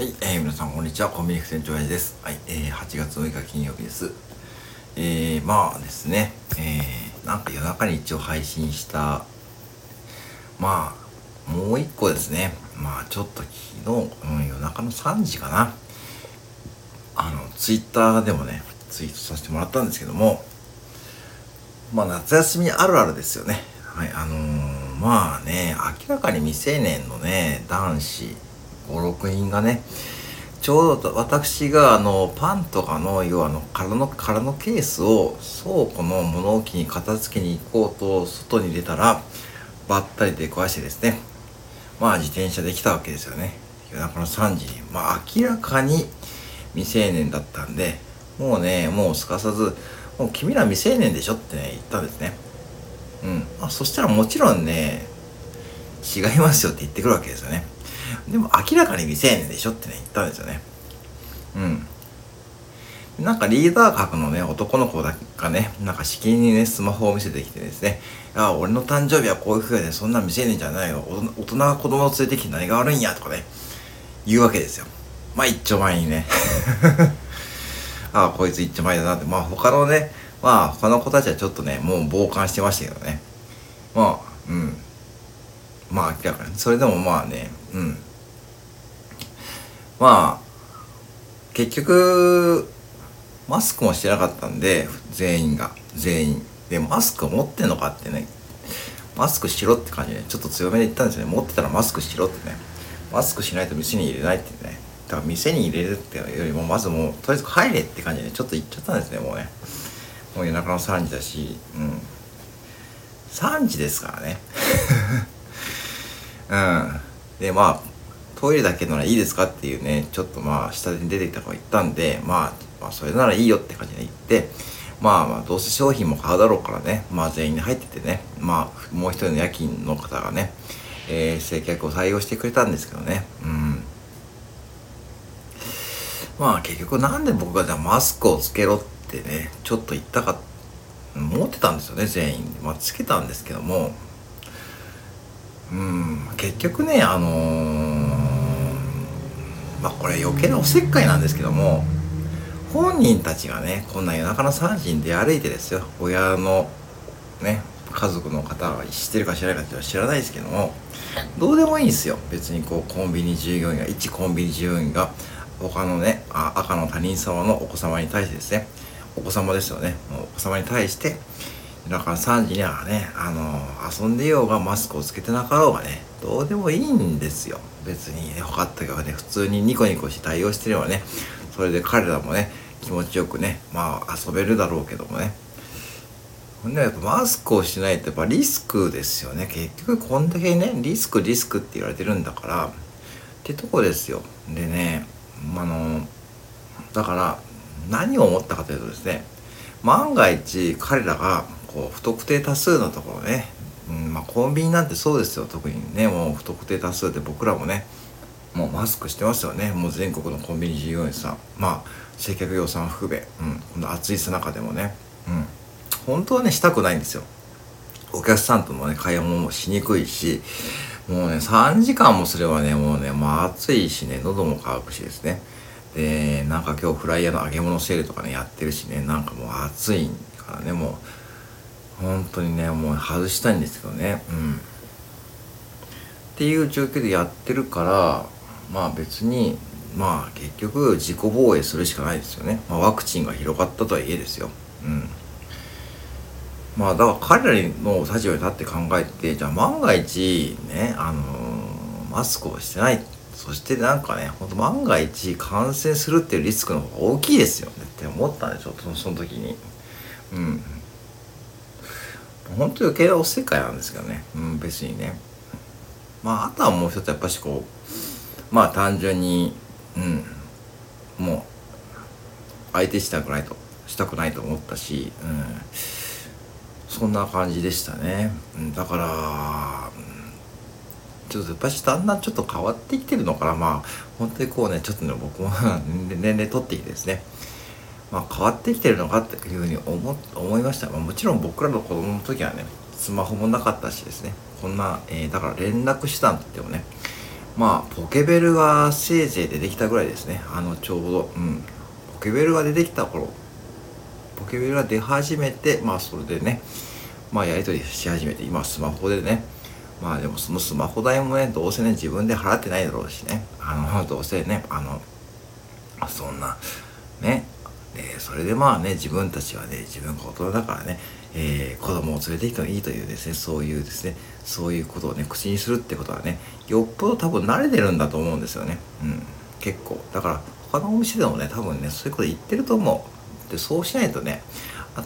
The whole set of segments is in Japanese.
はい、えー、皆さんこんにちは。コンビニ店長やです。はい、えー、8月6日金曜日です。えー、まあですね、えー、なんか夜中に一応配信した、まあ、もう一個ですね、まあちょっと昨日、うん、夜中の3時かな、あの、ツイッターでもね、ツイートさせてもらったんですけども、まあ夏休みあるあるですよね。はい、あのー、まあね、明らかに未成年のね、男子、56人がねちょうど私があのパンとかの要はあの空の空のケースを倉庫の物置に片付けに行こうと外に出たらばったり出くわしてですねまあ自転車で来たわけですよね。夜中の3時にまあ明らかに未成年だったんでもうねもうすかさず「もう君ら未成年でしょ」ってね言ったんですね。うん。あそしたらもちろんね違いますよって言ってくるわけですよね。でも明らかに未成年でしょってね言ったんですよねうんなんかリーダー格のね、男の子がね、なんかしきりにね、スマホを見せてきてですね、ああ、俺の誕生日はこういう風で、そんな未成年じゃないよ。大人が子供を連れてきて何が悪いんやとかね、言うわけですよ。まあ一丁前にね。あ あ、こいつ一丁前だなって。まあ他のね、まあ他の子たちはちょっとね、もう傍観してましたけどね。まあ、うん。まあ明らかに。それでもまあね、うん。まあ結局マスクもしてなかったんで全員が全員。でマスク持ってんのかってねマスクしろって感じでちょっと強めで言ったんですよね。持ってたらマスクしろってね。マスクしないと店に入れないってね。だから店に入れるっていうよりもまずもうとりあえず帰れって感じでちょっと言っちゃったんですねもうね。もう夜中の3時だしうん。3時ですからね。うん。でまあトイレだけならいいですかっていうね、ちょっとまあ、下に出てきた子が言ったんで、まあ、まあ、それならいいよって感じで言って、まあまあ、どうせ商品も買うだろうからね、まあ全員で入っててね、まあ、もう一人の夜勤の方がね、えー、接客を採用してくれたんですけどね、うん。まあ結局なんで僕がじゃあマスクをつけろってね、ちょっと言ったか、思ってたんですよね、全員。まあつけたんですけども、うん、結局ね、あのーまあこれ余計なおせっかいなんですけども本人たちがねこんな夜中の3時に出歩いてですよ。親のね家族の方は知ってるか知らないかっていうのは知らないですけどもどうでもいいんですよ。別にこうコンビニ従業員が一コンビニ従業員が他のねあ赤の他人様のお子様に対してですねお子様ですよね。お子様に対してだから3時にはねあの遊んでようがマスクをつけてなかろうがねどうでもいいんですよ。別にね他ったがね普通にニコニコして対応してればねそれで彼らもね気持ちよくねまあ遊べるだろうけどもね。ほんでやっぱマスクをしないとやっぱリスクですよね。結局こんだけねリスクリスクって言われてるんだからってとこですよ。でねあのだから何を思ったかというとですね万が一彼らがこう不特定多数のところね。うんまあ、コンビニなんてそうですよ。特にねもう不特定多数で僕らもねもうマスクしてますよね。もう全国のコンビニ従業員さん。まあ接客業さん含め、うん、この暑いさ中でもね、うん、本当はねしたくないんですよ。お客さんとのね会話もしにくいし。もうね3時間もすればねもうね、まあ、暑いしね喉も乾くしですね。でなんか今日フライヤーの揚げ物セールとかねやってるしねなんかもう暑いからねもう本当にねもう外したいんですけどね。うん。っていう状況でやってるからまあ別にまあ結局自己防衛するしかないですよね、まあ、ワクチンが広がったとはいえですよ。うん。まあだから彼らの立場に立って考えてじゃあ万が一ねあのー、マスクをしてないそしてなんかねほんと万が一感染するっていうリスクの方が大きいですよね。って思ったんでしょその時に。うん。本当余計なおせっかいなんですけどね、うん、別にね。まああとはもう一つやっぱしこうまあ単純にうんもう相手したくないとしたくないと思ったし、うん、そんな感じでしたね、だからちょっとやっぱしだんだんちょっと変わってきてるのかな。まあ本当にこうねちょっとね僕も 年齢取ってきてですね。まあ、変わってきてるのかっていうふうに思思いました、まあ、もちろん僕らの子供の時はねスマホもなかったしですね。こんな、えー、だから連絡手段って言ってもねまあポケベルがせいぜい出てきたぐらいですね。あのちょうど。うん。ポケベルが出てきた頃ポケベルが出始めてまあそれでねまあやり取りし始めて今スマホでねまあでもそのスマホ代もねどうせね自分で払ってないだろうしね。あのどうせねあのそんなねでそれでまあね自分たちはね自分が大人だからね、えー、子供を連れて行ってもいいというですねそういうですねそういうことをね口にするってことはねよっぽど多分慣れてるんだと思うんですよね。うん。結構。だから他のお店でもね多分ねそういうこと言ってると思う。でそうしないとね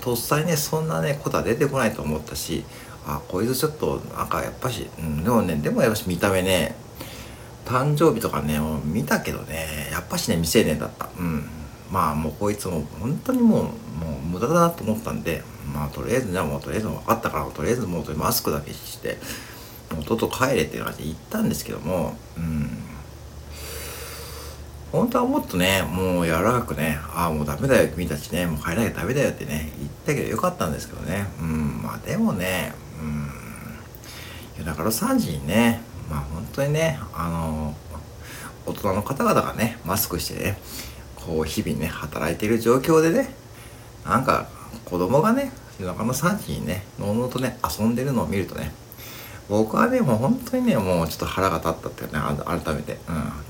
とっさにねそんなねことは出てこないと思ったしあこいつちょっとなんかやっぱし、うん、でもねでもやっぱし見た目ね誕生日とかね見たけどねやっぱしね未成年だった。うん。まあもうこいつも本当にもうもう無駄だなと思ったんでまあとりあえずじゃあもうとりあえず分かったからとりあえずもうマスクだけしてもうとっと帰れっていう感じで言ったんですけどもうん。本当はもっとねもう柔らかくねああもうダメだよ君たちねもう帰らなきゃダメだよってね言ったけどよかったんですけどね。うんまあでもねうん。夜中の3時にねまあ本当にねあの大人の方々がねマスクしてねこう日々ね働いている状況でねなんか子供がね夜中の3時にねのうのうとね遊んでるのを見るとね僕はねもう本当にねもうちょっと腹が立ったっていうね改めて、うん、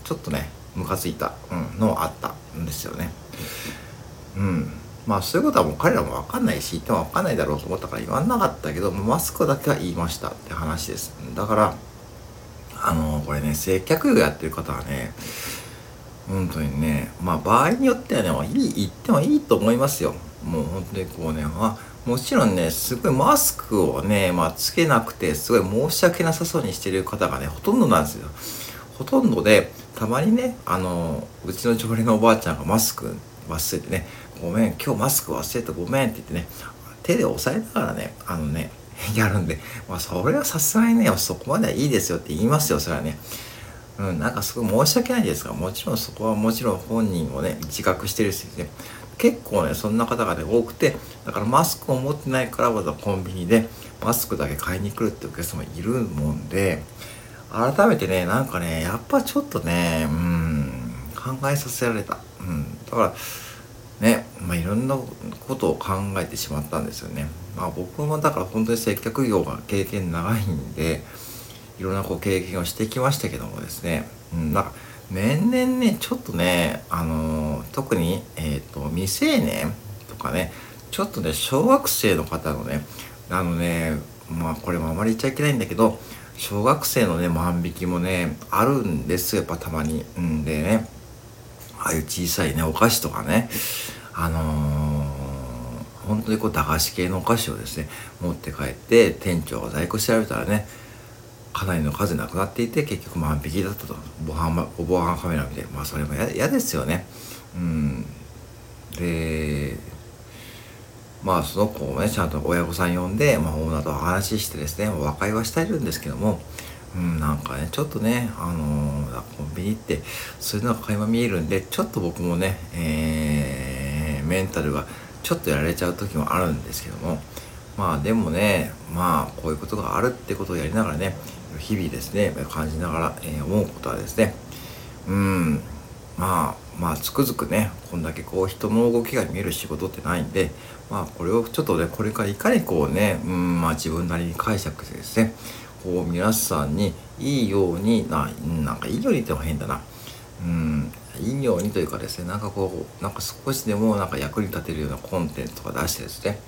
ちょっとねムカついた、うん、のあった。んですよね。うん。まあそういうことはもう彼らも分かんないし言っても分かんないだろうと思ったから言わなかったけどマスクだけは言いましたって話です。だからあのこれね接客業やってる方はね本当にねまあ場合によってはねいい言ってもいいと思いますよ。もう本当にこうねあもちろんねすごいマスクをね、まあ、つけなくてすごい申し訳なさそうにしてる方がねほとんどなんですよ。ほとんどでたまにねあのうちの常連のおばあちゃんがマスク忘れてね「ごめん今日マスク忘れたごめん」って言ってね手で押さえながらねあのねやるんでまあそれはさすがにねそこまではいいですよって言いますよそれはね。うん、なんかすごい申し訳ないですがもちろんそこはもちろん本人をね自覚してるしね。結構ねそんな方がね多くてだからマスクを持ってないからわざコンビニでマスクだけ買いに来るってお客様いるもんで改めてねなんかねやっぱちょっとねうん考えさせられた、うん、だからねまあいろんなことを考えてしまったんですよね。まあ僕もだから本当に接客業が経験長いんでいろんなこう経験をしてきましたけどもですね、うん、なんか年々ねちょっとねあのー、特に、えーと、未成年とかねちょっとね小学生の方のねあのねまあこれもあまり言っちゃいけないんだけど小学生のね万引きもねあるんですやっぱたまに。うんでねああいう小さいねお菓子とかねあのー、本当にこう駄菓子系のお菓子をですね持って帰って店長が在庫調べたらねかなりの数なくなっていて結局万引きだったと。防犯防犯カメラ見てまあそれも嫌ですよね。うん。でまあその子をねちゃんと親御さん呼んで、まあ、オーナーと話してですね和解はしているんですけどもうん、なんかねちょっとねあのー、コンビニってそういうのが垣間見えるんでちょっと僕もね、えー、メンタルがちょっとやられちゃう時もあるんですけどもまあでもねまあこういうことがあるってことをやりながらね日々ですね感じながら、えー、思うことはですねうんまあまあつくづくねこんだけこう人の動きが見える仕事ってないんでまあこれをちょっとねこれからいかにこうねうんまあ自分なりに解釈してですねこう皆さんにいいようにななんかいいようにっても変だな。うんいいようにというかですねなんかこうなんか少しでもなんか役に立てるようなコンテンツとか出してですね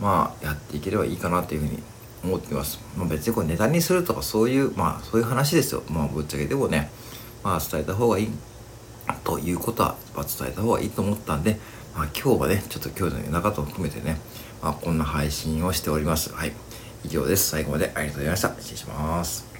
まあやっていければいいかなというふうに思ってます。まあ、別にこれネタにするとかそういうまあそういう話ですよ。まあぶっちゃけでもねまあ伝えた方がいいということは伝えた方がいいと思ったんで、まあ、今日はねちょっと今日の夜中と含めてね、まあ、こんな配信をしております。はい以上です。最後までありがとうございました。失礼します。